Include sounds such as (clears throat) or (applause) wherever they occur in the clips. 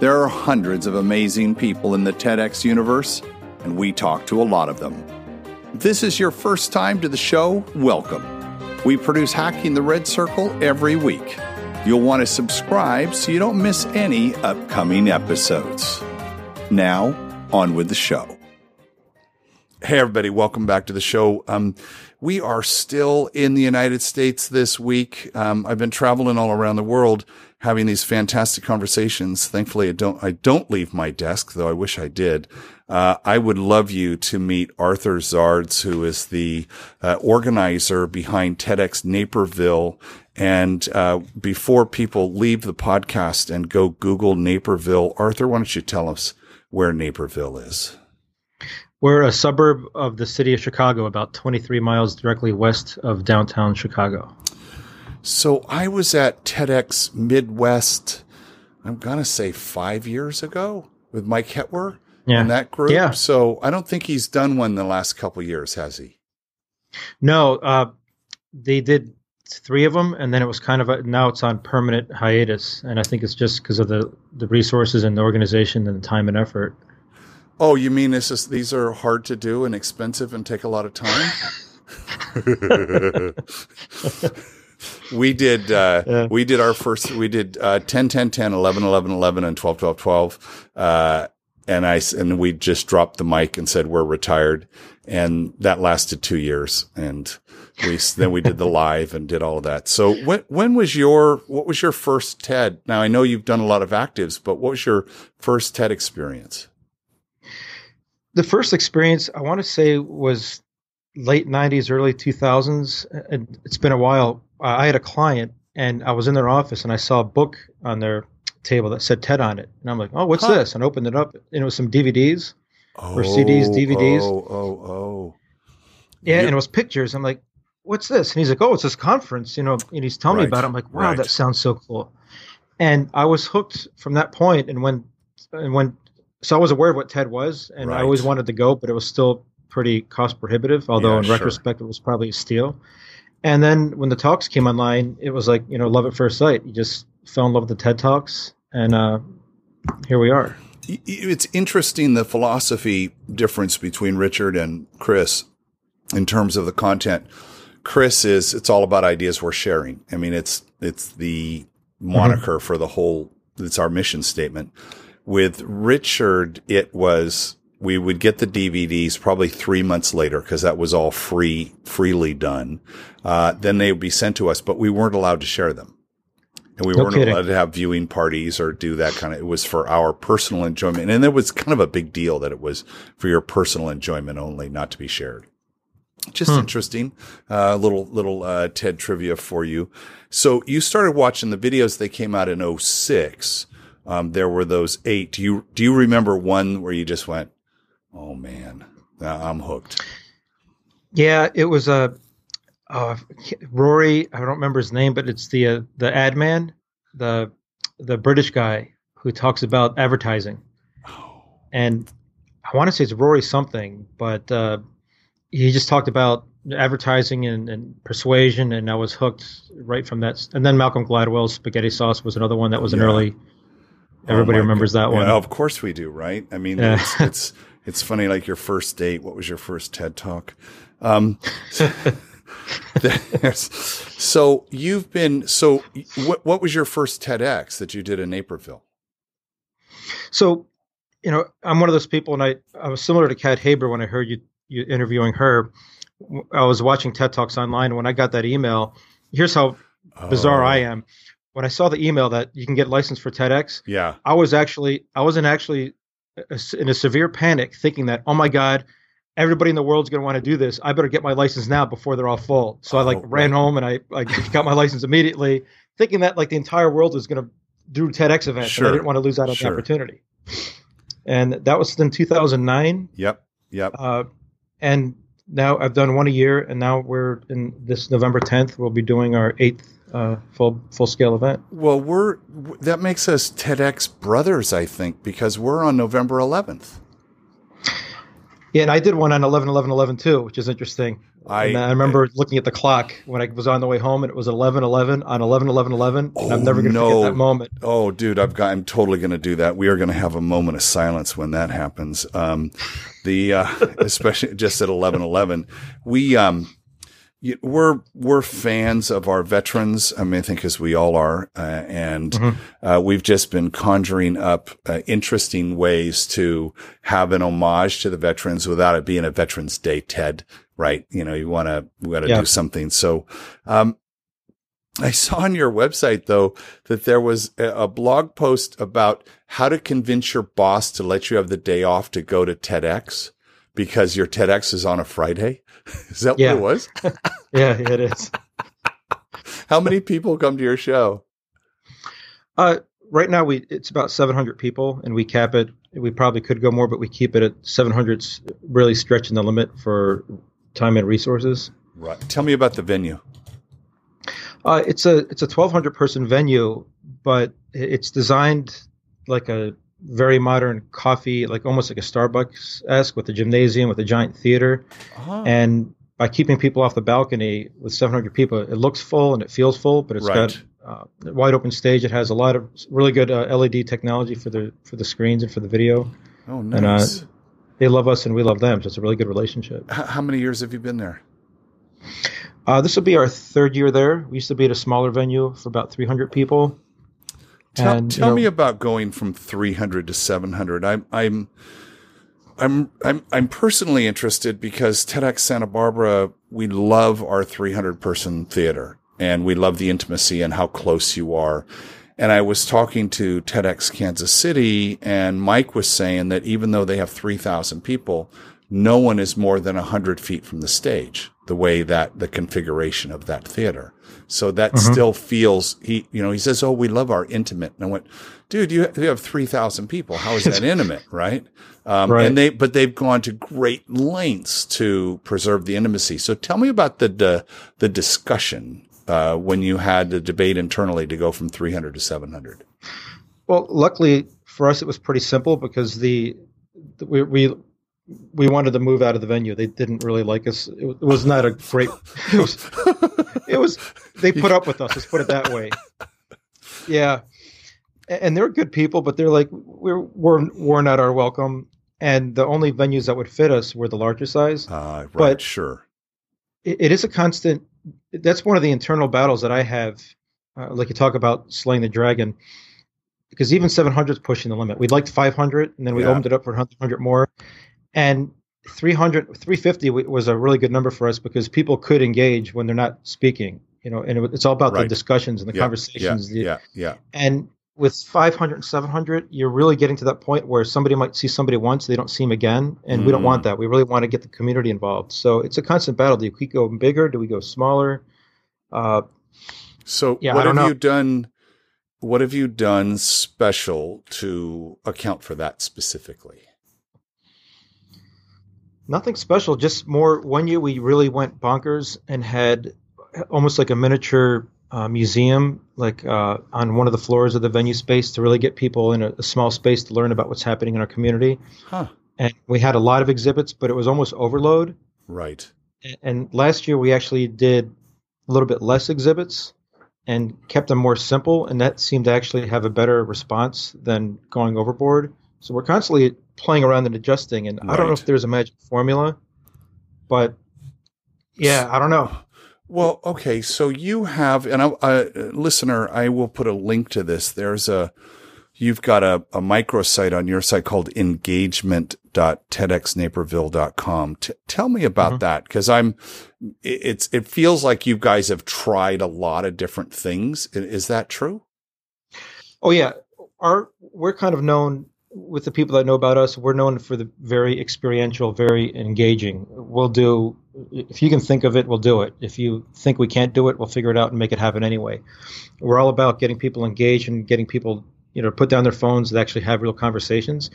There are hundreds of amazing people in the TEDx universe, and we talk to a lot of them. If this is your first time to the show, welcome. We produce Hacking the Red Circle every week. You'll want to subscribe so you don't miss any upcoming episodes. Now, on with the show. Hey, everybody, welcome back to the show. Um, we are still in the United States this week. Um, I've been traveling all around the world having these fantastic conversations. Thankfully, I don't, I don't leave my desk, though I wish I did. Uh, I would love you to meet Arthur Zards, who is the uh, organizer behind TEDx Naperville. And uh, before people leave the podcast and go Google Naperville, Arthur, why don't you tell us where Naperville is? We're a suburb of the city of Chicago, about 23 miles directly west of downtown Chicago. So I was at TEDx Midwest, I'm going to say five years ago with Mike Hetwer yeah. and that group. Yeah. So I don't think he's done one in the last couple years, has he? No, uh, they did three of them, and then it was kind of a, now it's on permanent hiatus, and I think it's just because of the the resources and the organization and the time and effort. Oh, you mean this is these are hard to do and expensive and take a lot of time? (laughs) (laughs) we did uh, yeah. we did our first we did uh, 10 10 10 11 11 11 and 12 12 12 uh, and I and we just dropped the mic and said we're retired and that lasted 2 years and we then we did the (laughs) live and did all of that. So when when was your what was your first TED? Now I know you've done a lot of actives, but what was your first TED experience? The first experience I want to say was late 90s early 2000s and it's been a while Uh, I had a client and I was in their office and I saw a book on their table that said TED on it. And I'm like, oh, what's huh. this? And I opened it up and it was some DVDs oh, or CDs, DVDs. Oh, oh, oh. Yeah, You're... and it was pictures. I'm like, what's this? And he's like, oh, it's this conference, you know, and he's telling right. me about it. I'm like, wow, right. that sounds so cool. And I was hooked from that point and when and when so I was aware of what TED was and right. I always wanted to go, but it was still pretty cost prohibitive, although yeah, in sure. retrospect it was probably a steal. And then when the talks came online, it was like, you know, love at first sight. You just fell in love with the TED Talks, and uh, here we are. It's interesting the philosophy difference between Richard and Chris in terms of the content. Chris is it's all about ideas we're sharing. I mean, it's it's the moniker mm-hmm. for the whole. It's our mission statement. With Richard, it was we would get the DVDs probably three months later because that was all free, freely done. Uh, then they would be sent to us, but we weren't allowed to share them. And we no weren't kidding. allowed to have viewing parties or do that kind of, it was for our personal enjoyment. And it was kind of a big deal that it was for your personal enjoyment only, not to be shared. Just hmm. interesting. Uh, little, little, uh, TED trivia for you. So you started watching the videos. They came out in 06. Um, there were those eight. Do you, do you remember one where you just went, Oh man, I'm hooked. Yeah, it was a uh, Rory. I don't remember his name, but it's the uh, the ad man, the the British guy who talks about advertising. Oh. And I want to say it's Rory something, but uh, he just talked about advertising and, and, persuasion, and I was hooked right from that. And then Malcolm Gladwell's Spaghetti Sauce was another one that was an early. Everybody oh remembers God. that one. Yeah, of course we do, right? I mean, yeah. it's, it's (laughs) it's funny, like your first date. What was your first TED talk? Um, (laughs) so you've been so what, what was your first TEDx that you did in Naperville? So, you know, I'm one of those people, and I I was similar to Kat Haber when I heard you you interviewing her. I was watching TED talks online, and when I got that email, here's how bizarre oh. I am. When I saw the email that you can get licensed for TEDx, yeah, I was actually I wasn't actually in a severe panic, thinking that, oh my God, everybody in the world's going to want to do this. I better get my license now before they're all full. So oh, I like oh, ran home and I, I (laughs) got my license immediately, thinking that like the entire world was going to do TEDx events. Sure. And I didn't want to lose out on sure. the opportunity. and that was in 2009. Yep. Yep. Uh, and now I've done one a year, and now we're in this November 10th. We'll be doing our eighth uh, full full scale event. Well, we're that makes us TEDx brothers, I think, because we're on November 11th. Yeah, and I did one on 11 11 11 too, which is interesting. I, and I remember looking at the clock when I was on the way home, and it was 11 11 on 11 11 11. Oh, I'm never going to no. forget that moment. Oh, dude, I've got. I'm totally going to do that. We are going to have a moment of silence when that happens. Um, the uh, (laughs) especially just at 11 11. We um, y- we're we're fans of our veterans. I mean, I think as we all are, uh, and uh, we've just been conjuring up uh, interesting ways to have an homage to the veterans without it being a Veterans Day TED. Right? You know, you want to we got to Yeah. do something. So, um, I saw on your website though that there was a blog post about how to convince your boss to let you have the day off to go to TEDx because your TEDx is on a Friday. (laughs) Is that Yeah. what it was? (laughs) Yeah, it is. How many people come to your show? Uh, right now, we it's about 700 people, and we cap it. We probably could go more, but we keep it at 700. really stretching the limit for time and resources. Right. Tell me about the venue. Uh, it's a it's a 1,200 person venue, but it's designed like a very modern coffee, like almost like a Starbucks esque, with a gymnasium, with a giant theater, Oh, and by keeping people off the balcony with 700 people, it looks full and it feels full, but it's Right. got uh, a wide open stage. It has a lot of really good uh, LED technology for the for the screens and for the video. oh, uh, nice. They love us and we love them, so it's a really good relationship. H- how many years have you been there? Uh, this will be our third year there. We used to be at a smaller venue for about 300 people. Tell, And, you tell know- me about going from 300 to 700. I'm, I'm, I'm, I'm, I'm personally interested because TEDx Santa Barbara, we love our 300 person theater and we love the intimacy and how close you are. And I was talking to TEDx Kansas City and Mike was saying that even though they have 3,000 people, no one is more than 100 feet from the stage, the way that the configuration of that theater. So that still feels, he, you know, he says, Oh, we love our intimate. And I went, dude, you, you have 3,000 people. How is that (laughs) intimate? Right. Um, Right. and they, but they've gone to great lengths to preserve the intimacy. So tell me about the, the, the discussion, uh, when you had the debate internally to go from 300 to 700. Well, luckily for us, it was pretty simple because the, the we, we we wanted to move out of the venue. They didn't really like us. It, was- not a great. (laughs) It was. It was. They put up with us. Let's put it that way. Yeah, and they're good people, but they're like we're we're we're not our welcome. And the only venues that would fit us were the larger size. Uh, right. But- sure. it, it is a constant. That's one of the internal battles that I have. Uh, like you talk about slaying the dragon, because even 700 is pushing the limit. We'd liked 500, and then we Yeah. opened it up for 100 more, and 300, 350 was a really good number for us because people could engage when they're not speaking. You know, and it, it's all about the discussions and the Yeah, conversations. the- Yeah. Yeah. And with 500 and 700, you're really getting to that point where somebody might see somebody once, they don't see them again. And we don't Mm. want that. We really want to get the community involved. So it's a constant battle. Do we go bigger? Do we go smaller? Uh, So Yeah, what I don't have know. you done? What have you done special to account for that specifically? Nothing special, just more. One year we really went bonkers and had almost like a miniature uh, museum, like uh, on one of the floors of the venue space to really get people in a, a small space to learn about what's happening in our community. Huh. And we had a lot of exhibits, but it was almost overload. Right. and last year we actually did a little bit less exhibits and kept them more simple and that seemed to actually have a better response than going overboard so we're constantly playing around and adjusting and i don't know if there's a magic formula but yeah i don't know Well, okay. So you have, and I, uh, listener, I will put a link to this. There's a, you've got a, a microsite on your site called engagement.tedxnaperville.com. T- tell me about Mhm. that. Cause I'm, it- it's, it feels like you guys have tried a lot of different things. Is that true? oh yeah our we're kind of known with the people that know about us we're known for the very experiential very engaging we'll do if you can think of it we'll do it if you think we can't do it we'll figure it out and make it happen anyway we're all about getting people engaged and getting people you know, put down their phones and actually have real conversations.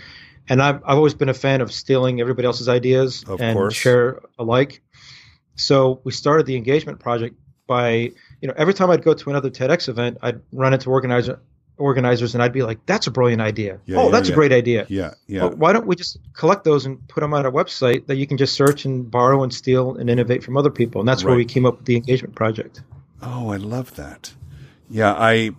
And I've I've always been a fan of stealing everybody else's ideas Of and course. share alike. So we started the engagement project by you know every time I'd go to another TEDx event, I'd run into organizer organizers and I'd be like, "That's a brilliant idea. Yeah, oh, yeah, that's yeah. a great idea. Yeah, yeah. Well, why don't we just collect those and put them on our website that you can just search and borrow and steal and innovate from other people? And that's where we came up with the engagement project. Oh, I love that. Yeah, I.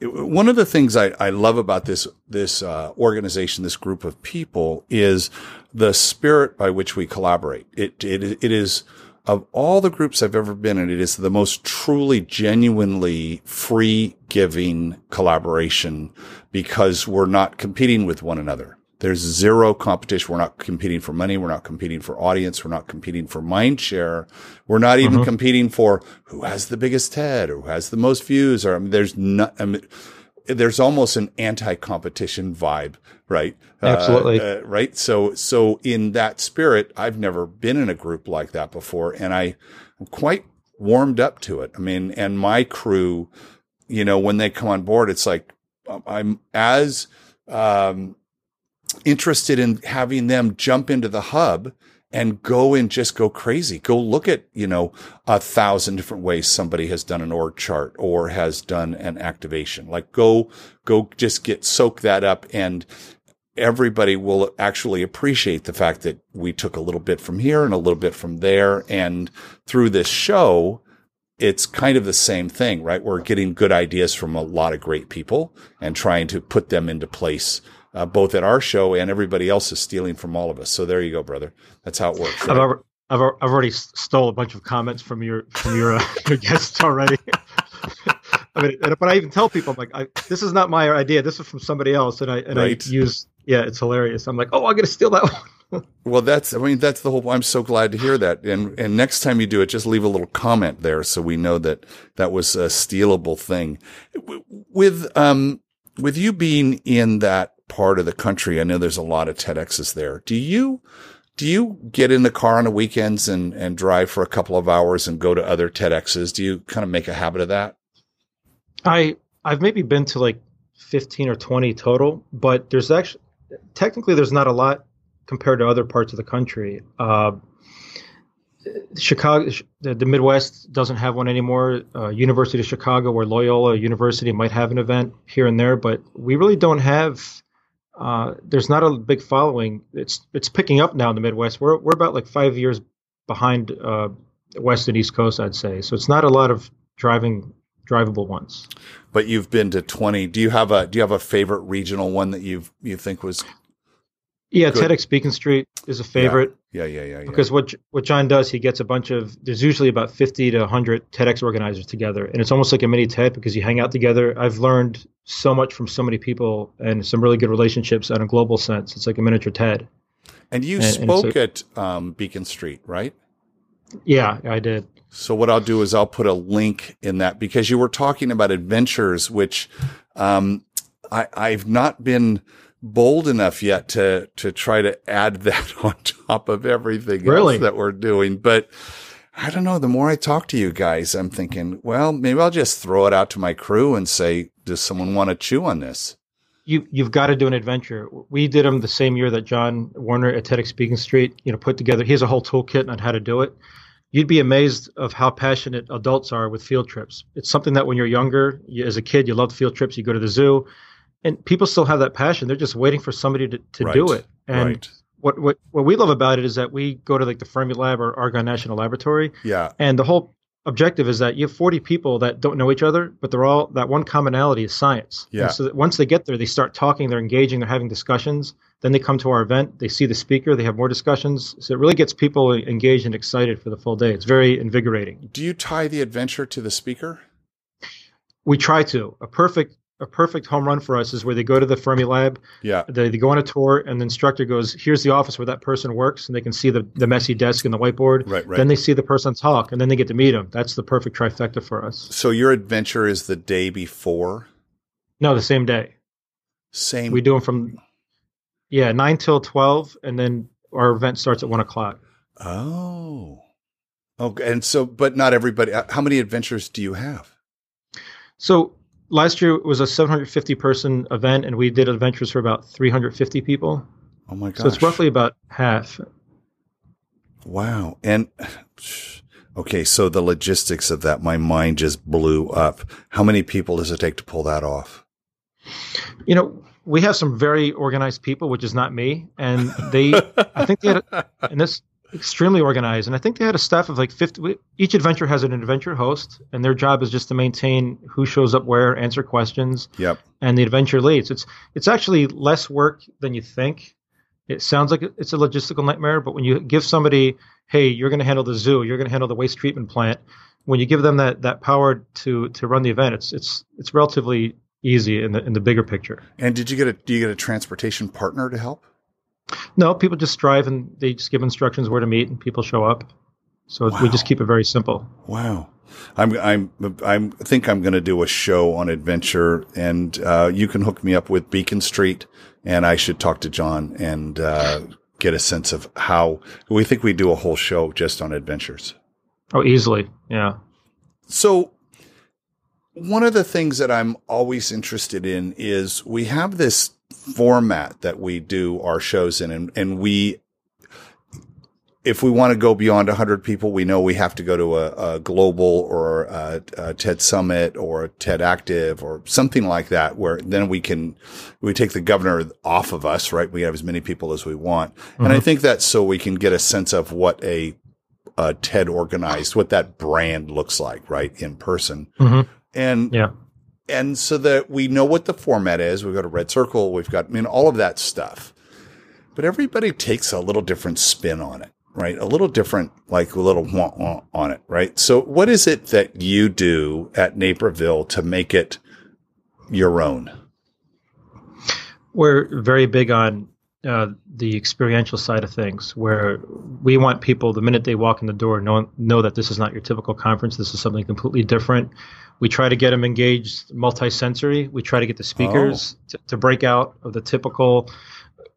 it- One of the things I, I love about this this uh, organization, this group of people, is the spirit by which we collaborate. It it it is of all the groups I've ever been in, it is the most truly, genuinely free giving collaboration because we're not competing with one another. There's zero competition. We're not competing for money. We're not competing for audience. We're not competing for mind share. We're not even competing for who has the biggest TED or who has the most views. Or I mean, there's not. I mean, there's almost an anti-competition vibe, right? Uh, Absolutely. uh, right. So, so in that spirit, I've never been in a group like that before, and I, I'm quite warmed up to it. I mean, and my crew, you know, when they come on board, it's like um, I'm as um, interested in having them jump into the hub and go and just go crazy. Go look at, you know, a thousand different ways somebody has done an org chart or has done an activation. Like go, go just get soak that up and everybody will actually appreciate the fact that we took a little bit from here and a little bit from there. And through this show, it's kind of the same thing, right? We're getting good ideas from a lot of great people and trying to put them into place, uh, both at our show and everybody else is stealing from all of us. So there you go, brother. That's how it works. I've, right? I've, I've already stole a bunch of comments from your from your, uh, (laughs) your guests already. (laughs) I mean, but I even tell people I'm like, I, this is not my idea. This is from somebody else, and I and Right. I use yeah, it's hilarious. I'm like, oh, I'm gonna steal that (laughs) one. Well, that's, I mean, that's the whole, I'm so glad to hear that. And, and next time you do it, just leave a little comment there so we know that that was a stealable thing. With, um, with you being in that part of the country, I know there's a lot of TEDx's there. Do you, do you get in the car on the weekends and, and drive for a couple of hours and go to other TEDx's? Do you kind of make a habit of that? I I've maybe been to like 15 or 20 total, but there's actually technically there's not a lot compared to other parts of the country. Uh, Chicago, the, the Midwest doesn't have one anymore. Uh, University of Chicago or Loyola University might have an event here and there, but we really don't have. Uh, there's not a big following. It's it's picking up now in the Midwest. We're we're about like five years behind uh, West and East Coast, I'd say. So it's not a lot of driving drivable ones. But you've been to 20. Do you have a, do you have a favorite regional one that you've, you think was, Yeah, Good. TEDx Beacon Street is a favorite yeah, yeah, yeah, yeah. because what what John does, he gets a bunch of. There's usually about 50 to 100 TEDx organizers together, and it's almost like a mini TED because you hang out together. I've learned so much from so many people and some really good relationships on a global sense. It's like a miniature TED. And you And- and spoke so- at um, Beacon Street, right? Yeah, I did. So what I'll do is I'll put a link in that because you were talking about adventures, which um, I, I've not been bold enough yet to to try to add that (laughs) on top of everything Really? else that we're doing. But I don't know. The more I talk to you guys, I'm thinking, well, maybe I'll just throw it out to my crew and say, does someone want to chew on this? You you've got to do an adventure. We did them the same year that John Werner at TEDx Beacon Street, you know, put together. He has a whole toolkit on how to do it. You'd be amazed of how passionate adults are with field trips. It's something that when you're younger, you, as a kid, you love field trips. You go to the zoo, and people still have that passion. They're just waiting for somebody to, to do it. And right. what, what what we love about it is that we go to like the Fermilab or Argonne National Laboratory, Yeah. and the whole objective is that you have 40 people that don't know each other, but they're all that one commonality is science. And Yeah. so that once they get there, they start talking, they're engaging, they're having discussions. Then they come to our event, they see the speaker, they have more discussions. So it really gets people engaged and excited for the full day. It's very invigorating. Do you tie the adventure to the speaker? We try to. A perfect a perfect home run for us is where they go to the Fermilab, Yeah. they, they go on a tour, and the instructor goes, "Here's the office where that person works," and they can see the, the messy desk and the whiteboard. Right. Right. Then they see the person talk, and then they get to meet him. That's the perfect trifecta for us. so your adventure is the day before. No, the same day. Same. We do them from yeah nine till twelve, and then our event starts at one o'clock. Oh. Okay. And so, but not everybody. uh, How many adventures do you have? So last year was a 750 person event, and we did adventures for about 350 people. Oh my gosh! So it's roughly about half. Wow. And okay, so the logistics of that, my mind just blew up. How many people does it take to pull that off? You know, we have some very organized people, which is not me, and they, (laughs) I think they had, and this extremely organized, and I think they had a staff of like 50. Each adventure has an adventure host, and their job is just to maintain who shows up where, answer questions. Yep. And the adventure leads. It's it's actually less work than you think. It sounds like it's a logistical nightmare, but when you give somebody, hey, you're going to handle the zoo, you're going to handle the waste treatment plant, when you give them that that power to to run the event, it's it's it's relatively easy in the in the bigger picture. And did you get a do you get a transportation partner to help? No, people just drive and they just give instructions where to meet, and people show up. So wow. we just keep it very simple. Wow. I'm I'm I'm think I'm going to do a show on adventure, and uh, you can hook me up with Beacon Street, and I should talk to John and uh, get a sense of how we think we do a whole show just on adventures. Oh, easily, yeah. So one of the things that I'm always interested in is we have this format that we do our shows in and, and we if we want to go beyond 100 people, we know we have to go to a, a global or a, a, TED Summit or a TED Active or something like that, where then we can, we take the governor off of us, right? We have as many people as we want. Mm-hmm. And I mm-hmm. think that's so we can get a sense of what a, a TED organized, what that brand looks like, right? In person. Mm-hmm. And yeah and so that we know what the format is. We've got a red circle. We've got, I mean, all of that stuff. But everybody takes a little different spin on it, right? A little different, like a little on it, right? So what is it that you do at Naperville to make it your own? We're very big on uh, the experiential side of things, where we want people the minute they walk in the door know know that this is not your typical conference. This is something completely different. We try to get them engaged multi-sensory. We try to get the speakers oh. to, to break out of the typical,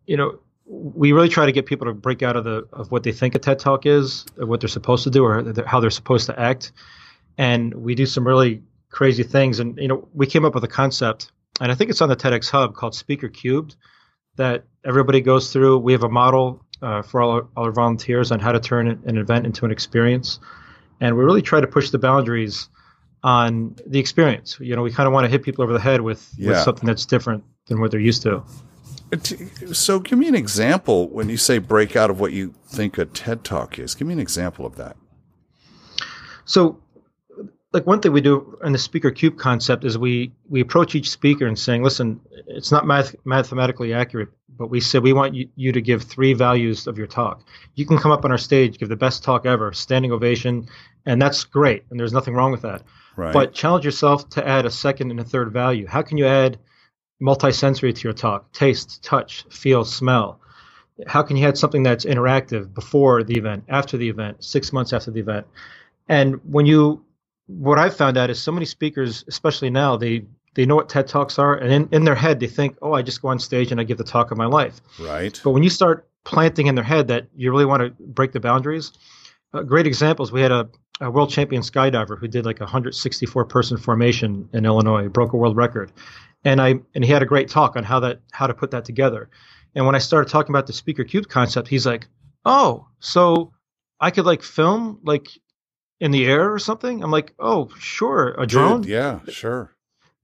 you know, we really try to get people to break out of the of what they think a TED Talk is, what they're supposed to do, or how they're supposed to act. And we do some really crazy things. And you know, we came up with a concept, and I think it's on the TEDx Hub called Speaker Cubed, that everybody goes through. We have a model uh, for all our, all our volunteers on how to turn an event into an experience, and we really try to push the boundaries on the experience. You know, we kind of want to hit people over the head with, yeah. with something that's different than what they're used to. Uh, so, give me an example when you say break out of what you think a TED Talk is. Give me an example of that. So, like one thing we do in the speaker cube concept is we we approach each speaker and saying, listen, it's not math- mathematically accurate, but we said we want you, you to give three values of your talk. You can come up on our stage, give the best talk ever, standing ovation, and that's great, and there's nothing wrong with that. Right. But challenge yourself to add a second and a third value. How can you add multisensory to your talk? Taste, touch, feel, smell. How can you add something that's interactive before the event, after the event, six months after the event? And when you, what I've found out is so many speakers, especially now, they they know what TED Talks are, and in, in their head they think, oh, I just go on stage and I give the talk of my life. Right. But when you start planting in their head that you really want to break the boundaries, uh, great examples. We had a a world champion skydiver who did like a 164 person formation in Illinois, broke a world record. And I and he had a great talk on how that how to put that together. And when I started talking about the speaker cube concept, he's like, "Oh, so I could like film like in the air or something?" I'm like, "Oh, sure, a drone." Dude, yeah, sure.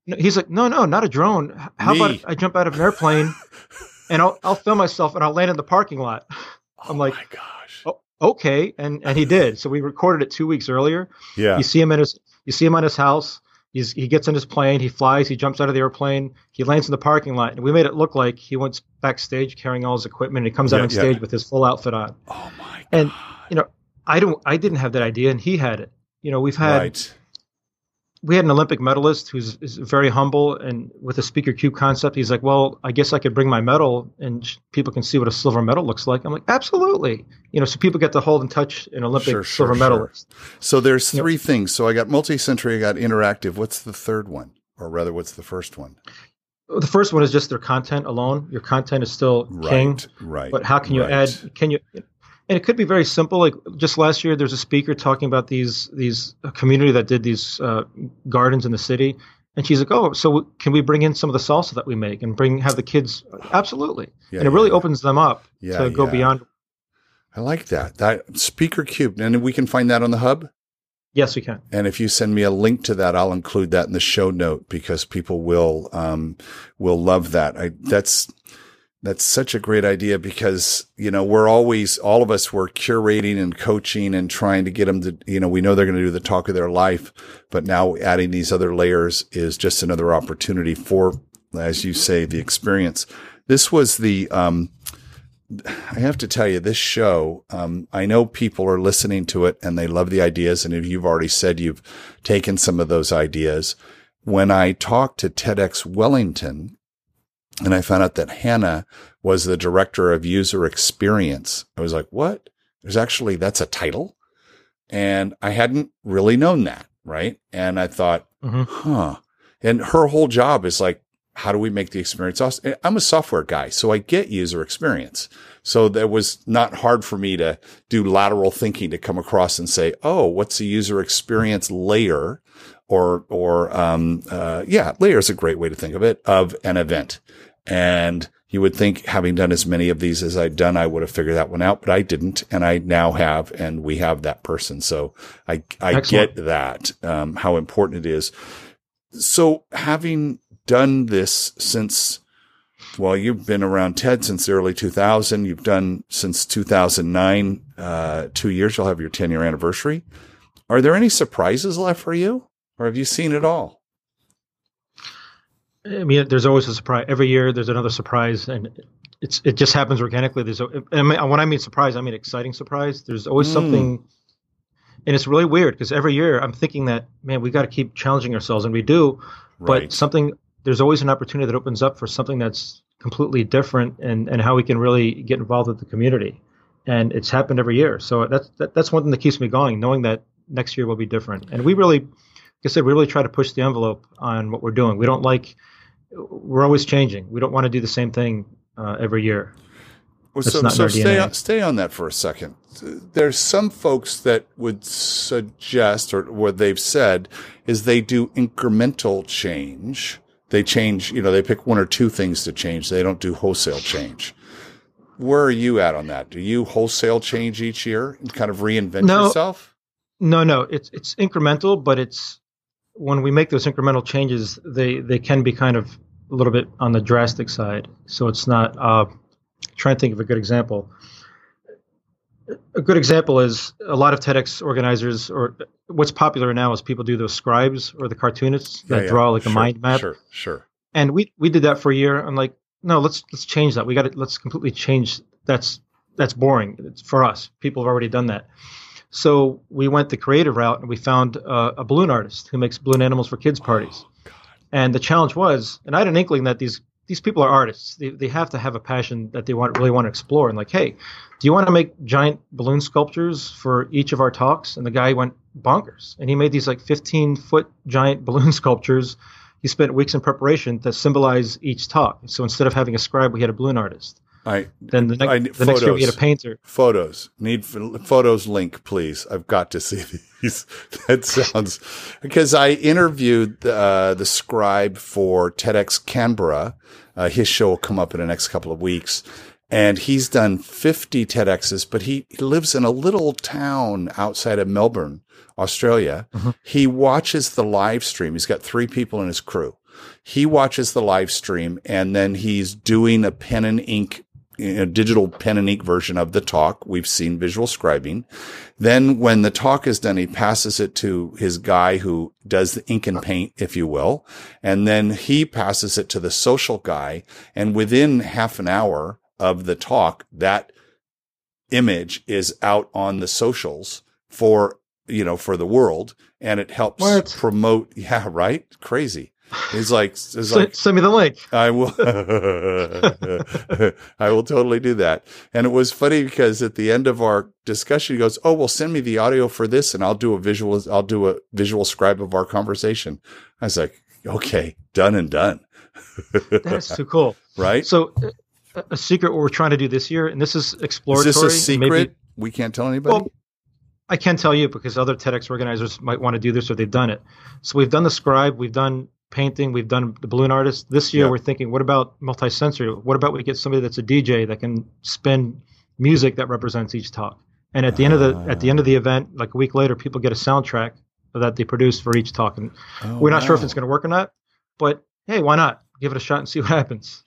He's like, "No, no, not a drone. How Me. about I jump out of an airplane (laughs) and I'll I'll film myself and I'll land in the parking lot." Oh I'm oh like, my gosh. Oh, okay, and and he did. So we recorded it two weeks earlier. Yeah. You see him in his you see him on his house. He's, he gets in his plane, he flies, he jumps out of the airplane, he lands in the parking lot, and we made it look like he went backstage carrying all his equipment, and he comes yeah, out on stage with his full outfit on. Oh my! God. And you know, I don't, I didn't have that idea, and he had it. You know, we've had right we had an Olympic medalist who's very humble and with a speaker cube concept, he's like, well, I guess I could bring my medal and people can see what a silver medal looks like. I'm like, absolutely. You know, so people get to hold and touch an Olympic sure, silver sure, medalist. So there's three you know, things. So I got multi-sensory, I got interactive. What's the third one? Or rather, what's the first one? The first one is just their content alone. Your content is still right, king. Right. But how can you right. add, can you, and it could be very simple. Like just last year, there's a speaker talking about these these community that did these uh, gardens in the city, And she's like, "Oh, so can we bring in some of the salsa that we make and bring have the kids?" Absolutely, Yeah, and it really yeah. opens them up to go beyond. I like that. That speaker cube, and we can find that on the hub. Yes, we can. And if you send me a link to that, I'll include that in the show note because people will um, will love that. I, that's that's such a great idea because you know we're always all of us we're curating and coaching and trying to get them to you know we know they're going to do the talk of their life, but now adding these other layers is just another opportunity for, as you say, the experience. This was the um, I have to tell you, this show, um, I know people are listening to it and they love the ideas. And if you've already said you've taken some of those ideas, when I talked to TEDx Wellington and I found out that Hannah was the director of user experience, I was like, what? There's actually, that's a title. And I hadn't really known that. Right. And I thought, Mhm. huh. And her whole job is like, how do we make the experience awesome? I'm a software guy, so I get user experience. So that was not hard for me to do lateral thinking to come across and say, oh, what's the user experience layer? Or, or, um, uh, yeah, layer is a great way to think of it of an event. And you would think having done as many of these as I'd done, I would have figured that one out, but I didn't. And I now have, and we have that person. So I, I Excellent. get that, um, how important it is. So having done this since, well, you've been around TED since the early 2000. You've done since 2009, uh, two years. You'll have your 10 year anniversary. Are there any surprises left for you or have you seen it all? I mean, there's always a surprise. Every year, there's another surprise, and it's it just happens organically. There's, a, I mean, when I mean surprise, I mean exciting surprise. There's always Mm. something, and it's really weird because every year I'm thinking that man, we got to keep challenging ourselves, and we do. Right. But something, there's always an opportunity that opens up for something that's completely different, and and how we can really get involved with the community, and it's happened every year. So that's that, that's one thing that keeps me going, knowing that next year will be different, and we really. I said, we really try to push the envelope on what we're doing. We don't like we're always changing. We don't want to do the same thing uh, every year. Well, so so stay on, stay on that for a second. There's some folks that would suggest, or what they've said, is they do incremental change. They change, you know, they pick one or two things to change. They don't do wholesale change. Where are you at on that? Do you wholesale change each year and kind of reinvent No. yourself? No, no, it's it's incremental, but it's when we make those incremental changes, they they can be kind of a little bit on the drastic side. So it's not. Uh, trying to think of a good example. A good example is a lot of TEDx organizers, or what's popular now is people do those scribes or the cartoonists that Yeah, yeah. draw like a Sure, mind map. Sure, sure. and we we did that for a year. I'm like, no, let's let's change that. We got to let's completely change. That's that's boring it's for us. People have already done that. So we went the creative route, and we found uh, a balloon artist who makes balloon animals for kids parties. And the challenge was, and I had an inkling that these these people are artists. They, they have to have a passion that they want really want to explore. And like, hey, do you want to make giant balloon sculptures for each of our talks? And the guy went bonkers, and he made these like 15 foot giant (laughs) balloon sculptures. He spent weeks in preparation to symbolize each talk. So instead of having a scribe, we had a balloon artist. I Then the, I- next the next year we had a painter. Photos. Need f- photos link, please. I've got to see (laughs) these. that sounds because I interviewed uh, the scribe for TEDx Canberra. Uh, his show will come up in the next couple of weeks. And he's done 50 TEDx's, but he, he lives in a little town outside of Melbourne, Australia. He watches the live stream. He's got three people in his crew. He watches the live stream and then he's doing a pen and ink you know, digital pen and ink version of the talk. We've seen visual scribing. Then when the talk is done, he passes it to his guy who does the ink and paint, if you will. And then he passes it to the social guy. And within half an hour of the talk, that image is out on the socials for, you know, for the world. And it helps What? promote. (laughs) Yeah. Right. Crazy. He's like, it's S- like, send me the link. I will. (laughs) (laughs) I will totally do that. And it was funny because at the end of our discussion, he goes, "Oh, well, send me the audio for this, and I'll do a visual. I'll do a visual scribe of our conversation." I was like, "Okay, done and done." That's too cool. (laughs) right? So, uh, a secret what we're trying to do this year, and this is Is exploratory. this a secret? Maybe, we can't tell anybody. well, I can tell you because other TEDx organizers might want to do this or they've done it. So we've done the scribe, we've done painting. We've done the balloon artist. This year, Yeah. we're thinking, what about multi-sensory? What about we get somebody that's a DJ that can spin music that represents each talk? And at the end of the at the end of the event, like a week later, people get a soundtrack that they produce for each talk. And Oh, we're not sure if it's going to work or not, but hey, why not give it a shot and (laughs) see what happens?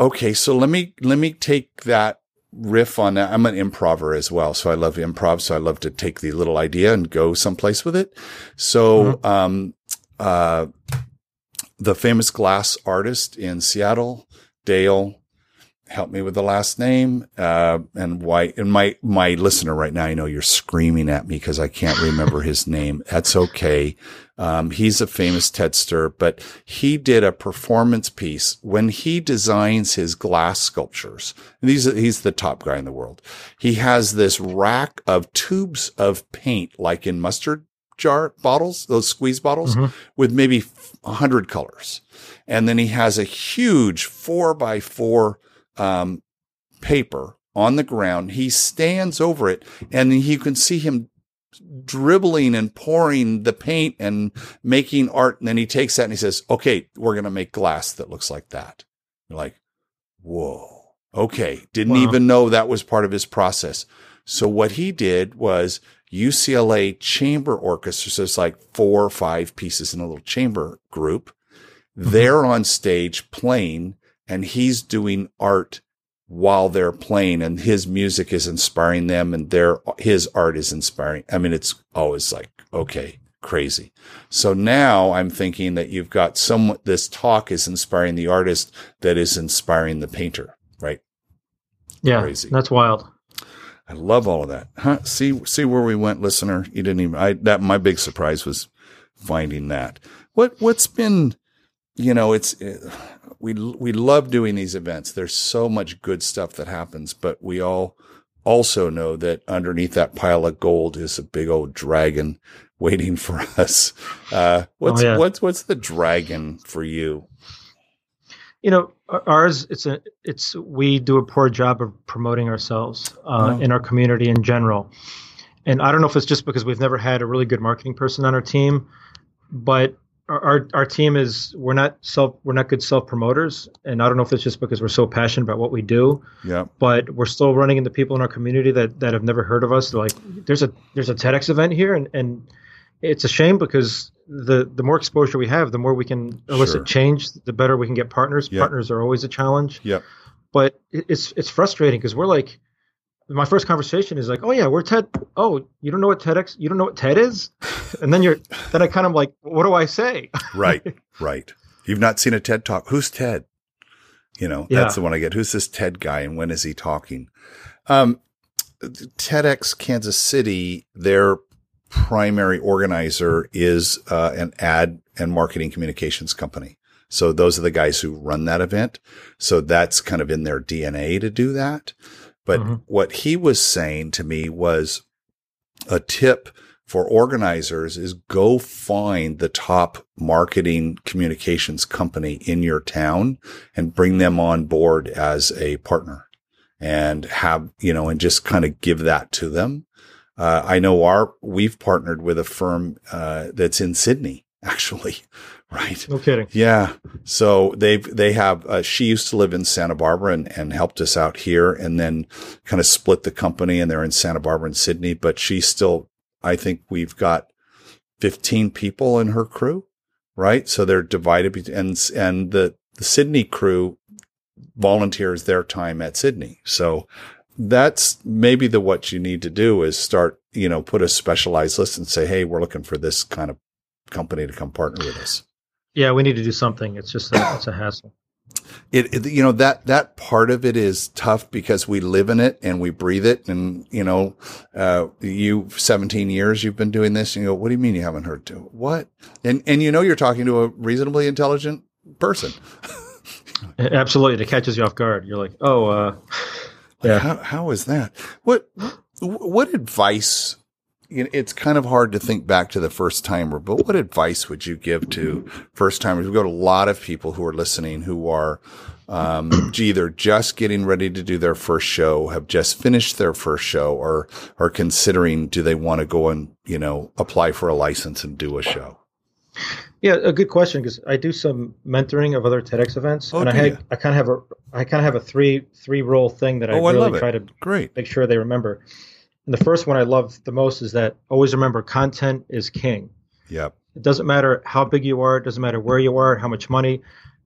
Okay, so let me let me take that riff on that. I'm an improver as well, so I love improv. So I love to take the little idea and go someplace with it. So, um, uh, the famous glass artist in Seattle, Dale, help me with the last name. Uh, and why? And my my listener right now, I know you're screaming at me because I can't remember his name. That's okay. Um, he's a famous Tedster, but he did a performance piece when he designs his glass sculptures. These, he's the top guy in the world. He has this rack of tubes of paint, like in mustard jar bottles, those squeeze bottles Mhm. with maybe a hundred colors. And then he has a huge four by four, um, paper on the ground. He stands over it and you can see him dribbling and pouring the paint and making art. And then he takes that and he says, okay, we're going to make glass that looks like that. You're like, whoa. Okay. Didn't Wow. even know that was part of his process. So what he did was UCLA chamber orchestra. So it's like four or five pieces in a little chamber group. Mm-hmm. They're on stage playing and he's doing art while they're playing and his music is inspiring them and their his art is inspiring. I mean, it's always like, okay, crazy. So now I'm thinking that you've got some this talk is inspiring the artist that is inspiring the painter, right? Yeah, Crazy. that's wild. I love all of that. Huh? See see where we went, listener. You didn't even I that my big surprise was finding that. What what's been you know, it's uh, we we love doing these events. There's so much good stuff that happens, but we all also know that underneath that pile of gold is a big old dragon waiting for (laughs) us. Uh, what's Oh, yeah. what's what's the dragon for you? You know, ours it's a it's we do a poor job of promoting ourselves uh, Oh. in our community in general, and I don't know if it's just because we've never had a really good marketing person on our team, but our our, our team is we're not self we're not good self promoters, and I don't know if it's just because we're so passionate about what we do, Yeah, but we're still running into people in our community that that have never heard of us. They're like, there's a there's a TEDx event here, and and it's a shame because the the more exposure we have, the more we can elicit Sure. change, the better we can get partners. Yep. Partners are always a challenge, yep, but it's it's frustrating because we're like. My first conversation is like, "Oh yeah, we're TED. Oh, you don't know what TEDx? You don't know what TED is?" (laughs) And then you're, then I kind of like, "What do I say?" (laughs) right, right. You've not seen a TED talk. Who's Ted? You know, Yeah. that's the one I get. Who's this Ted guy and when is he talking? Um, TEDx Kansas City, their primary organizer is uh, an ad and marketing communications company. So those are the guys who run that event. So that's kind of in their DNA to do that. But Mhm. what he was saying to me was a tip for organizers is go find the top marketing communications company in your town and bring them on board as a partner and have, you know, and just kind of give that to them. Uh, I know our, we've partnered with a firm, uh, that's in Sydney, (laughs) actually, right? No kidding. Yeah. So they've, they have, uh, she used to live in Santa Barbara and, and helped us out here and then kind of split the company and they're in Santa Barbara and Sydney, but she's still, I think we've got 15 people in her crew, right? So they're divided bet- and, and the, the Sydney crew volunteers their time at Sydney. So that's maybe the, what you need to do is start, you know, put a specialized list and say, Hey, we're looking for this kind of company to come partner with us. Yeah, we need to do something. It's just a, it's a hassle. it, it you know that that part of it is tough because we live in it and we breathe it and you know uh you 17 years you've been doing this and you go what do you mean you haven't heard to what and and you know you're talking to a reasonably intelligent person Absolutely, it catches you off guard. You're like, "Oh, uh, Yeah. how how is that what what advice you know, it's kind of hard to think back to the first timer, but what advice would you give to first timers? We've got a lot of people who are listening who are um, (clears throat) either just getting ready to do their first show, have just finished their first show, or are considering do they want to go and you know apply for a license and do a show? Yeah, a good question because I do some mentoring of other TEDx events, Oh, and I had. I kind of have a I kind of have a three three role thing that I Oh, I really it. try to Great. make sure they remember. And the first one I love the most is that always remember content is king. Yep. It doesn't matter how big you are, it doesn't matter where you are, how much money.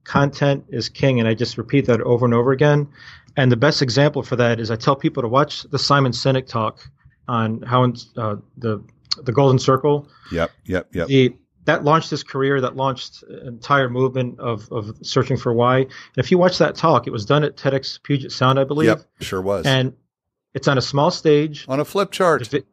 Content is king, and I just repeat that over and over again. And the best example for that is I tell people to watch the Simon Sinek talk on how uh, the the Golden Circle Yep. Yep. Yep. the that launched his career that launched an entire movement of, of searching for why. And if you watch that talk it was done at tedx puget sound i believe. Yep. Sure was. and it's on a small stage. On a flip chart. Vi-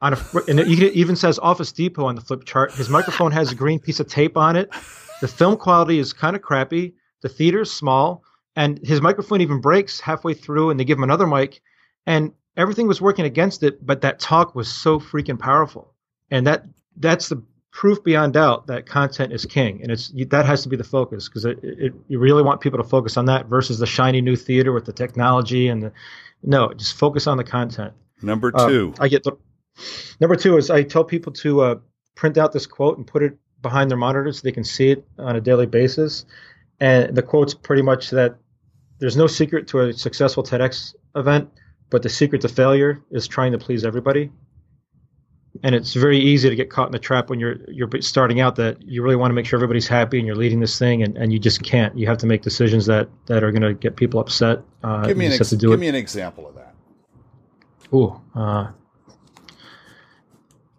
on a and it even says office depot on the flip chart. His microphone has a green piece of tape on it. The film quality is kind of crappy. The theater's small. And his microphone even breaks halfway through and they give him another mic. And everything was working against it but that talk was so freaking powerful. And that that's the proof beyond doubt that content is king and it's that has to be the focus because it, it, you really want people to focus on that versus the shiny new theater with the technology and the no just focus on the content Number uh, two. I get the number two is I tell people to uh, print out this quote and put it behind their monitor so they can see it on a daily basis. And the quote's pretty much that there's no secret to a successful TEDx event, but the secret to failure is trying to please everybody. And it's very easy to get caught in the trap when you're you're starting out that you really want to make sure everybody's happy and you're leading this thing and, and you just can't. You have to make decisions that, that are going to get people upset. Uh, give me an ex- have to do give me an example of that. Ooh, uh,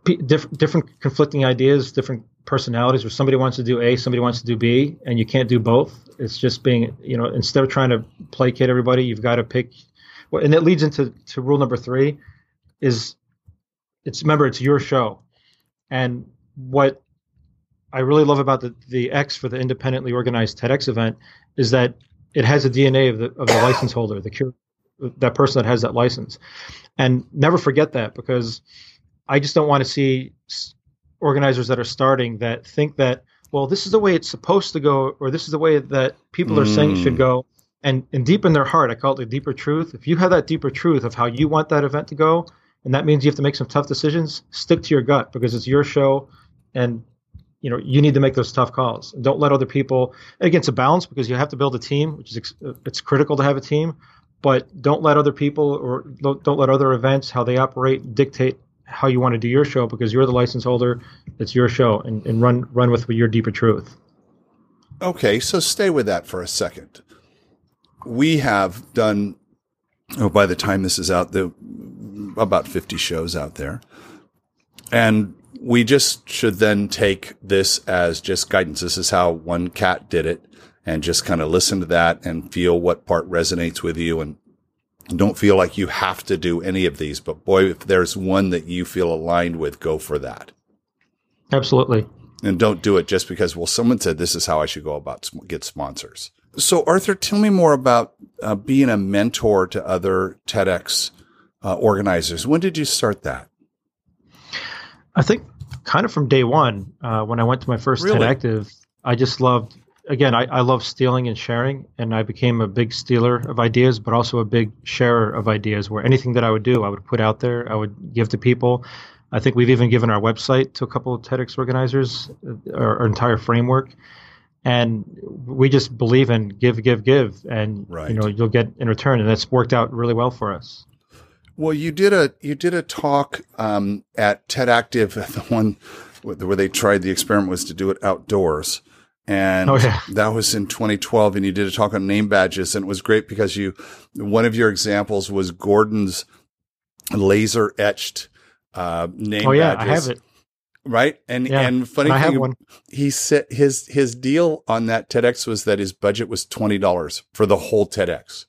p- diff- different conflicting ideas, different personalities. Where somebody wants to do A, somebody wants to do B, and you can't do both. It's just being, you know, instead of trying to placate everybody, you've got to pick. Well, and it leads into to rule number three, is it's remember it's your show, and what I really love about the the X for the independently organized TEDx event is that it has the DNA of the of the license holder, the cure, that person that has that license, and never forget that because I just don't want to see organizers that are starting that think that well this is the way it's supposed to go or this is the way that people are saying it should Mm. go and and deep in their heart I call it the deeper truth. If you have that deeper truth of how you want that event to go and that means you have to make some tough decisions. Stick to your gut because it's your show and you know you need to make those tough calls. Don't let other people again it's a balance because you have to build a team which is it's critical to have a team but don't let other people or don't let other events how they operate dictate how you want to do your show because you're the license holder it's your show and, and run run with your deeper truth. Okay, so stay with that for a second. We have done, oh, by the time this is out, the about 50 shows out there. And we just should then take this as just guidance. This is how one cat did it and just kind of listen to that and feel what part resonates with you and don't feel like you have to do any of these. But boy, if there's one that you feel aligned with, go for that. absolutely and don't do it just because well someone said this is how i should go about sm- get sponsors so arthur tell me more about uh, being a mentor to other tedx uh, organizers when did you start that i think kind of from day one uh, when i went to my first Really? ted active i just loved again I, I love stealing and sharing and i became a big stealer of ideas but also a big sharer of ideas where anything that i would do i would put out there i would give to people i think we've even given our website to a couple of tedx organizers uh, our, our entire framework and we just believe in give give give and Right. you know you'll get in return and that's worked out really well for us well you did a you did a talk um, at ted active (laughs) the one where they tried the experiment was to do it outdoors and Oh, yeah. that was in 2012 and you did a talk on name badges and it was great because you one of your examples was gordon's laser etched uh, name oh yeah badges. i have it right? And Yeah, and funny and I have thing, one. he said his his deal on that TEDx was that his budget was twenty dollars for the whole TEDx,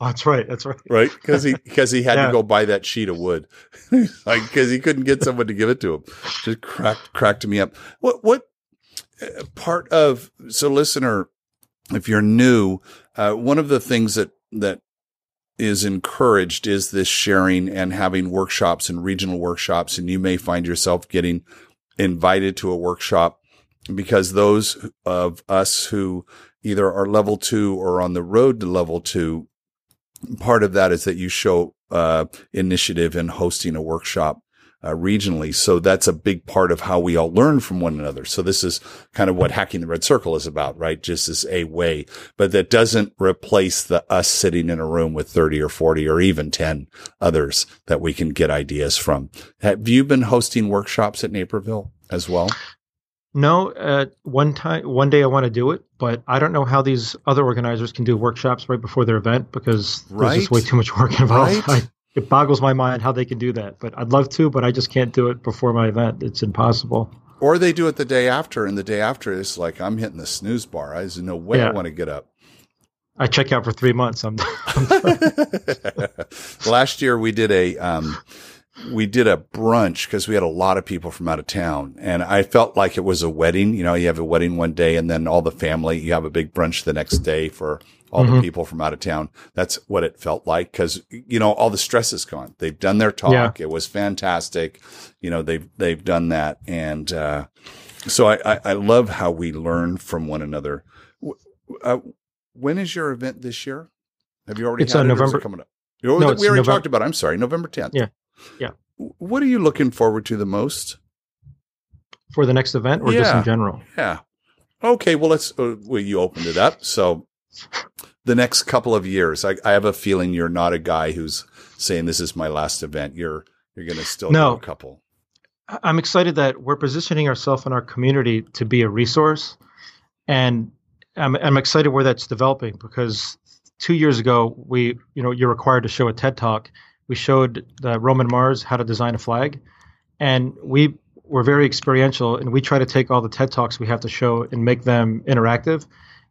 oh, that's right that's right right? Because he because he had Yeah. to go buy that sheet of wood, (laughs) like because he couldn't get someone to give it to him. Just cracked cracked me up. What what uh, part of so listener, if you're new, uh, one of the things that that is encouraged is this sharing and having workshops and regional workshops, and you may find yourself getting invited to a workshop because those of us who either are level two or on the road to level two, part of that is that you show uh, initiative in hosting a workshop uh, regionally. So that's a big part of how we all learn from one another. So this is kind of what hacking the red circle is about, right? Just as a way, but that doesn't replace the us sitting in a room with 30 or 40 or even 10 others that we can get ideas from. Have you been hosting workshops at Naperville as well? No, uh, one time, one day I want to do it, but I don't know how these other organizers can do workshops right before their event because right. there's just way too much work involved. Right. I, it boggles my mind how they can do that, but I'd love to, but I just can't do it before my event. It's impossible. Or they do it the day after, and the day after it's like I'm hitting the snooze bar. I there's no way yeah. I want to get up. I check out for three months. I'm. (laughs) (laughs) Last year we did a. Um, we did a brunch because we had a lot of people from out of town and I felt like it was a wedding. You know, you have a wedding one day and then all the family, you have a big brunch the next day for all mm-hmm. the people from out of town. That's what it felt like because, you know, all the stress is gone. They've done their talk. Yeah. It was fantastic. You know, they've, they've done that. And, uh, so I, I, I, love how we learn from one another. Uh, when is your event this year? Have you already it's had it November coming up? Oh, no, we already November. talked about. It. I'm sorry, November 10th. Yeah. Yeah. What are you looking forward to the most? For the next event or yeah. just in general? Yeah. Okay. Well, let's, uh, well, you opened it up. So the next couple of years, I, I, have a feeling you're not a guy who's saying this is my last event. You're, you're going to still no. do a couple. I'm excited that we're positioning ourselves in our community to be a resource. And I'm, I'm excited where that's developing because two years ago, we, you know, you're required to show a TED talk we showed Roman Mars how to design a flag, and we were very experiential. And we try to take all the TED talks we have to show and make them interactive.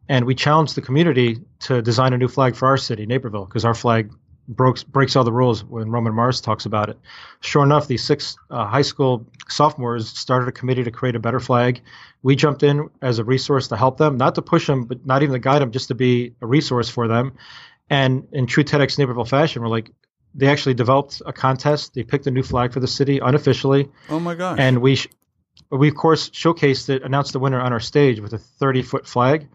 And we challenged the community to design a new flag for our city, Naperville, because our flag breaks breaks all the rules when Roman Mars talks about it. Sure enough, these six uh, high school sophomores started a committee to create a better flag. We jumped in as a resource to help them, not to push them, but not even to guide them, just to be a resource for them. And in true TEDx Naperville fashion, we're like, they actually developed a contest. They picked a new flag for the city unofficially. Oh my gosh! And we, sh- we of course showcased it, announced the winner on our stage with a 30 foot flag,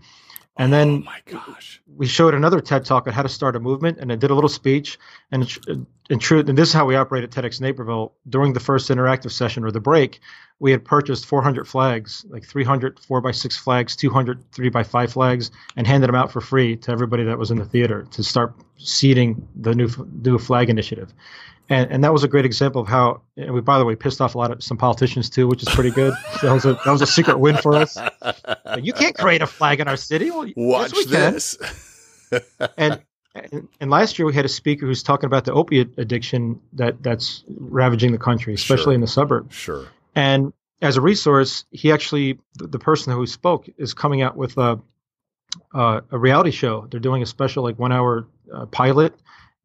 and then oh my gosh, we showed another TED talk on how to start a movement, and I did a little speech. And in truth, and this is how we operate at TEDx Naperville. During the first interactive session or the break, we had purchased 400 flags, like 300 four by six flags, 200 three by five flags, and handed them out for free to everybody that was in the theater to start seeding the new new flag initiative. And, and that was a great example of how. And we, by the way, pissed off a lot of some politicians too, which is pretty good. (laughs) that was a that was a secret win for us. you can't create a flag in our city. Well, Watch yes, this. (laughs) and and, and, last year we had a speaker who's talking about the opiate addiction that that's ravaging the country, especially sure. in the suburbs. Sure. And as a resource, he actually the, person who spoke is coming out with a uh, a reality show. They're doing a special like one hour uh, pilot,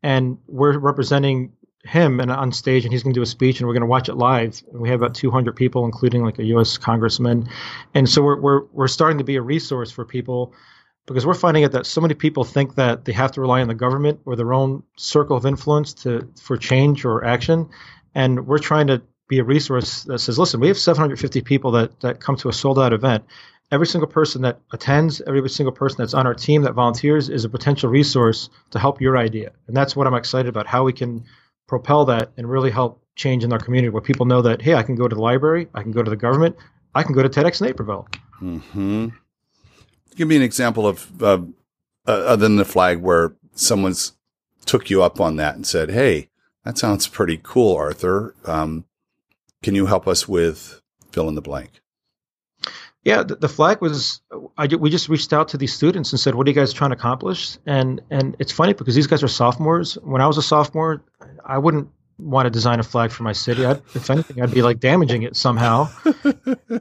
and we're representing him and on stage, and he's going to do a speech, and we're going to watch it live. And we have about 200 people, including like a U.S. congressman, and so we're we're we're starting to be a resource for people because we're finding out that so many people think that they have to rely on the government or their own circle of influence to for change or action, and we're trying to be a resource that says, listen, we have 750 people that that come to a sold out event. Every single person that attends, every single person that's on our team that volunteers is a potential resource to help your idea, and that's what I'm excited about. How we can propel that and really help change in our community where people know that hey i can go to the library i can go to the government i can go to tedx naperville mm-hmm. give me an example of uh, other than the flag where someone's took you up on that and said hey that sounds pretty cool arthur um, can you help us with fill in the blank yeah, the, the, flag was. I we just reached out to these students and said, "What are you guys trying to accomplish?" And and it's funny because these guys are sophomores. When I was a sophomore, I wouldn't want to design a flag for my city. I'd, if anything, I'd be like damaging it somehow.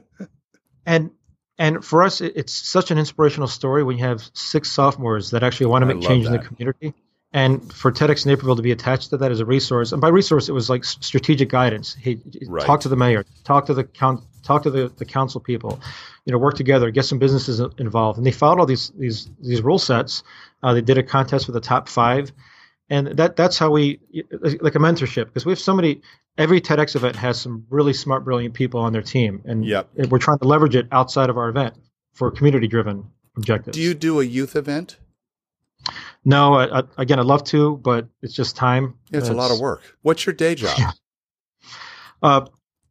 (laughs) and and for us, it, it's such an inspirational story when you have six sophomores that actually want to make change that. in the community. And for TEDx Naperville to be attached to that as a resource, and by resource, it was like strategic guidance. Hey, right. talk to the mayor, talk to the count, talk to the, the council people, you know, work together, get some businesses involved. And they followed all these these these rule sets. Uh, they did a contest for the top five, and that that's how we like a mentorship because we have so many. Every TEDx event has some really smart, brilliant people on their team, and yep. we're trying to leverage it outside of our event for community driven objectives. Do you do a youth event? No, I, I, again, I'd love to, but it's just time. Yeah, it's, it's, a lot of work. What's your day job? Yeah. Uh,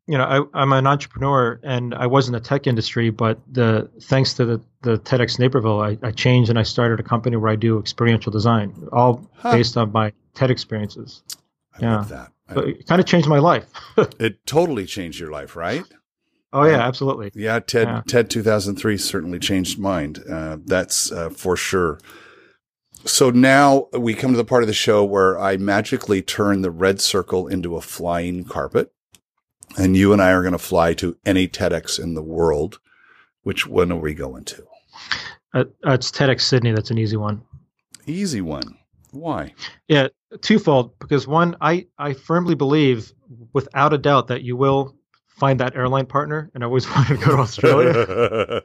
you know, I, am an entrepreneur and I was in the tech industry, but the thanks to the, the TEDx Naperville, I, I changed and I started a company where I do experiential design, all huh. based on my TED experiences. I yeah. love that. So it kind of changed my life. (laughs) it totally changed your life, right? Oh yeah, absolutely. Yeah, TED yeah. TED 2003 certainly changed mine. Uh, that's uh, for sure. So now we come to the part of the show where I magically turn the red circle into a flying carpet, and you and I are going to fly to any TEDx in the world. Which one are we going to? Uh, uh, it's TEDx Sydney. That's an easy one. Easy one. Why? Yeah, twofold. Because one, I I firmly believe, without a doubt, that you will find that airline partner, and I always (laughs) wanted to go to Australia.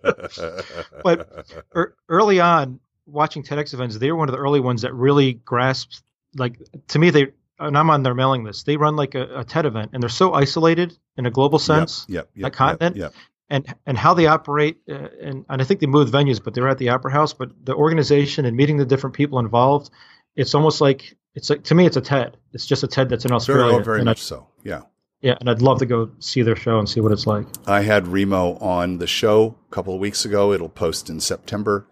(laughs) but er, early on, watching TEDx events, they're one of the early ones that really grasped. Like to me, they and I'm on their mailing list. They run like a, a TED event, and they're so isolated in a global sense. Yep, yep, that continent. Yep, yep. And, and how they operate, uh, and, and I think they moved venues, but they're at the Opera House. But the organization and meeting the different people involved, it's almost like it's like to me, it's a TED. It's just a TED that's in Australia. Very, very much I, so. Yeah. Yeah, and I'd love to go see their show and see what it's like. I had Remo on the show a couple of weeks ago. It'll post in September.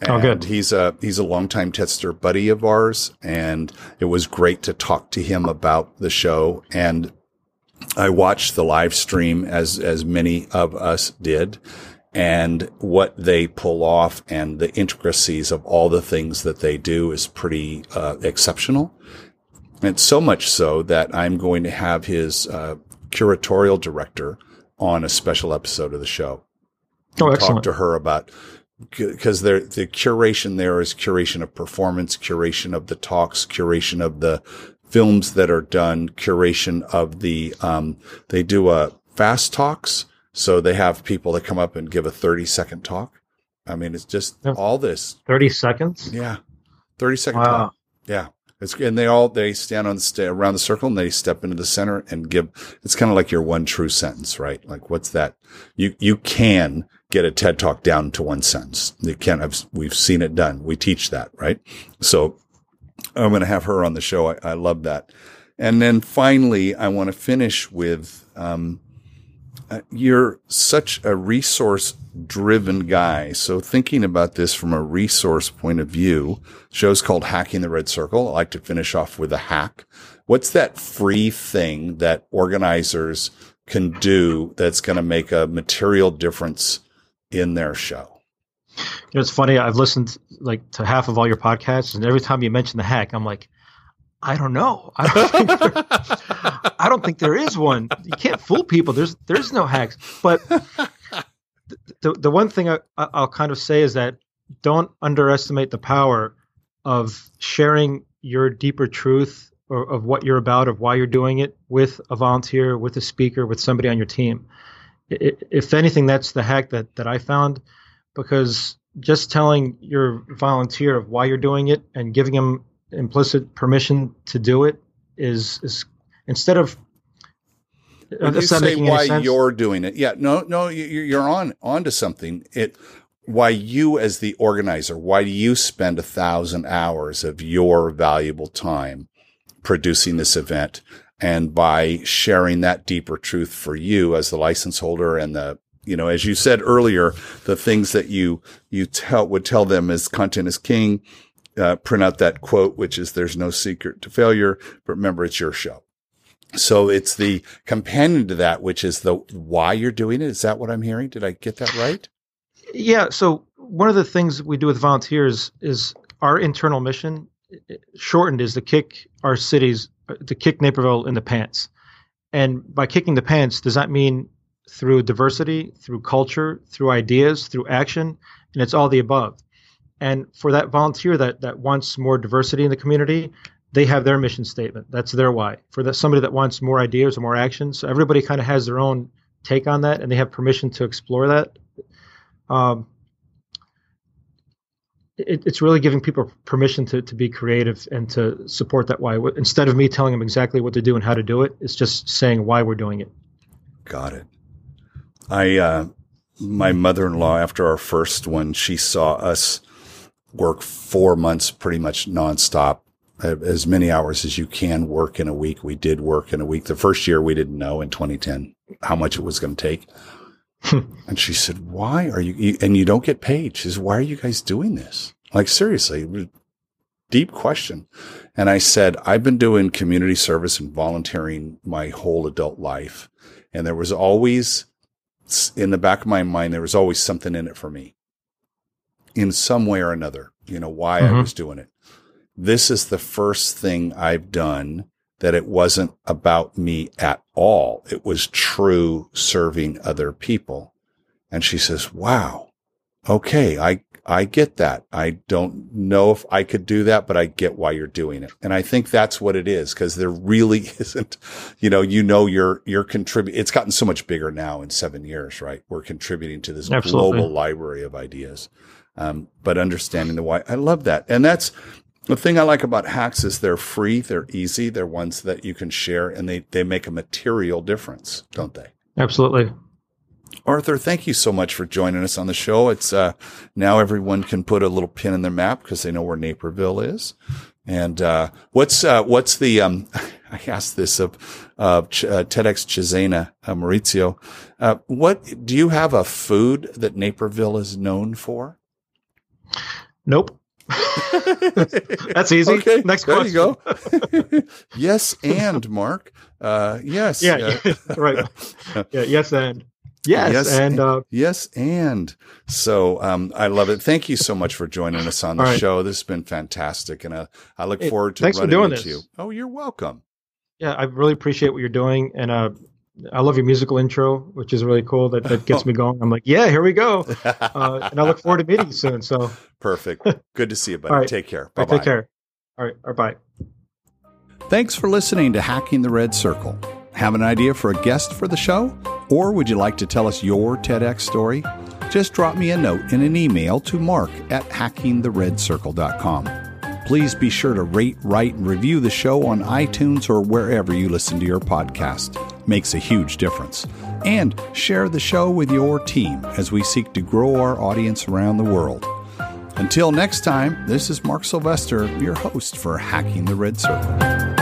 And oh, good. He's a he's a longtime Tedster buddy of ours, and it was great to talk to him about the show. And I watched the live stream as as many of us did, and what they pull off and the intricacies of all the things that they do is pretty uh, exceptional. And so much so that I'm going to have his uh, curatorial director on a special episode of the show. Oh, excellent. Talk to her about because the curation there is curation of performance, curation of the talks, curation of the films that are done, curation of the um, they do a fast talks, so they have people that come up and give a thirty second talk. I mean, it's just all this thirty seconds. Yeah, thirty second wow. talk. Yeah, it's, and they all they stand on the around the circle and they step into the center and give. It's kind of like your one true sentence, right? Like what's that? You you can get a TED talk down to one sentence. You can. I've, we've seen it done. We teach that, right? So I'm going to have her on the show. I, I love that. And then finally, I want to finish with um, uh, you're such a resource driven guy. So thinking about this from a resource point of view, show's called Hacking the Red Circle. I like to finish off with a hack. What's that free thing that organizers can do that's going to make a material difference in their show? You know, it's funny. I've listened like to half of all your podcasts, and every time you mention the hack, I'm like, I don't know. I don't, think there, (laughs) I don't think there is one. You can't fool people. There's there's no hacks. But the the one thing I, I'll kind of say is that don't underestimate the power of sharing your deeper truth or of what you're about, of why you're doing it with a volunteer, with a speaker, with somebody on your team. If anything, that's the hack that that I found, because just telling your volunteer of why you're doing it and giving them implicit permission to do it is is instead of when uh, you say why you're doing it, yeah, no, no, you're on onto something. It why you as the organizer, why do you spend a thousand hours of your valuable time producing this event? And by sharing that deeper truth for you as the license holder and the, you know, as you said earlier, the things that you, you tell, would tell them as content is king, uh, print out that quote, which is there's no secret to failure, but remember it's your show. So it's the companion to that, which is the why you're doing it. Is that what I'm hearing? Did I get that right? Yeah. So one of the things we do with volunteers is our internal mission shortened is to kick our cities, to kick Naperville in the pants. And by kicking the pants, does that mean through diversity, through culture, through ideas, through action? And it's all the above. And for that volunteer that that wants more diversity in the community, they have their mission statement. That's their why. For that somebody that wants more ideas or more actions, so everybody kind of has their own take on that, and they have permission to explore that. Um, it, it's really giving people permission to, to be creative and to support that why. Instead of me telling them exactly what to do and how to do it, it's just saying why we're doing it. Got it. I, uh, my mother-in-law, after our first one, she saw us work four months pretty much nonstop as many hours as you can work in a week. We did work in a week. The first year we didn't know in 2010 how much it was going to take. (laughs) and she said, why are you, and you don't get paid. She says, why are you guys doing this? Like seriously, deep question. And I said, I've been doing community service and volunteering my whole adult life. And there was always in the back of my mind, there was always something in it for me in some way or another, you know, why mm-hmm. I was doing it. This is the first thing I've done that it wasn't about me at all. It was true serving other people. And she says, wow, okay, I, I get that. I don't know if I could do that, but I get why you're doing it. And I think that's what it is because there really (laughs) isn't, you know, you know, you're, you're contributing. It's gotten so much bigger now in seven years, right? We're contributing to this Absolutely. global library of ideas. Um, but understanding the why, I love that. And that's the thing I like about hacks is they're free, they're easy, they're ones that you can share and they, they make a material difference, don't they? Absolutely. Arthur, thank you so much for joining us on the show. It's uh, now everyone can put a little pin in their map because they know where Naperville is. And uh, what's uh, what's the um, (laughs) I asked this of uh, Ch- uh, TEDx Cesena uh, Maurizio. Uh, what do you have a food that Naperville is known for? Nope. (laughs) That's easy. Okay, Next there question. you go. (laughs) yes, and Mark. yes. Yeah. (laughs) right. Yeah. Yes, and. Yes, yes and uh, yes, and so um, I love it. Thank you so much for joining us on the right. show. This has been fantastic, and uh, I look hey, forward to thanks running for doing this. you. Oh, you're welcome. Yeah, I really appreciate what you're doing, and uh, I love your musical intro, which is really cool. That that gets me (laughs) going. I'm like, yeah, here we go, (laughs) uh, and I look forward to meeting you soon. So perfect. (laughs) Good to see you, buddy. Take care. Bye. Right, take care. All right. All right. Bye. Thanks for listening to Hacking the Red Circle. Have an idea for a guest for the show? Or would you like to tell us your TEDx story? Just drop me a note in an email to mark at hackingtheredcircle.com. Please be sure to rate, write, and review the show on iTunes or wherever you listen to your podcast. Makes a huge difference. And share the show with your team as we seek to grow our audience around the world. Until next time, this is Mark Sylvester, your host for Hacking the Red Circle.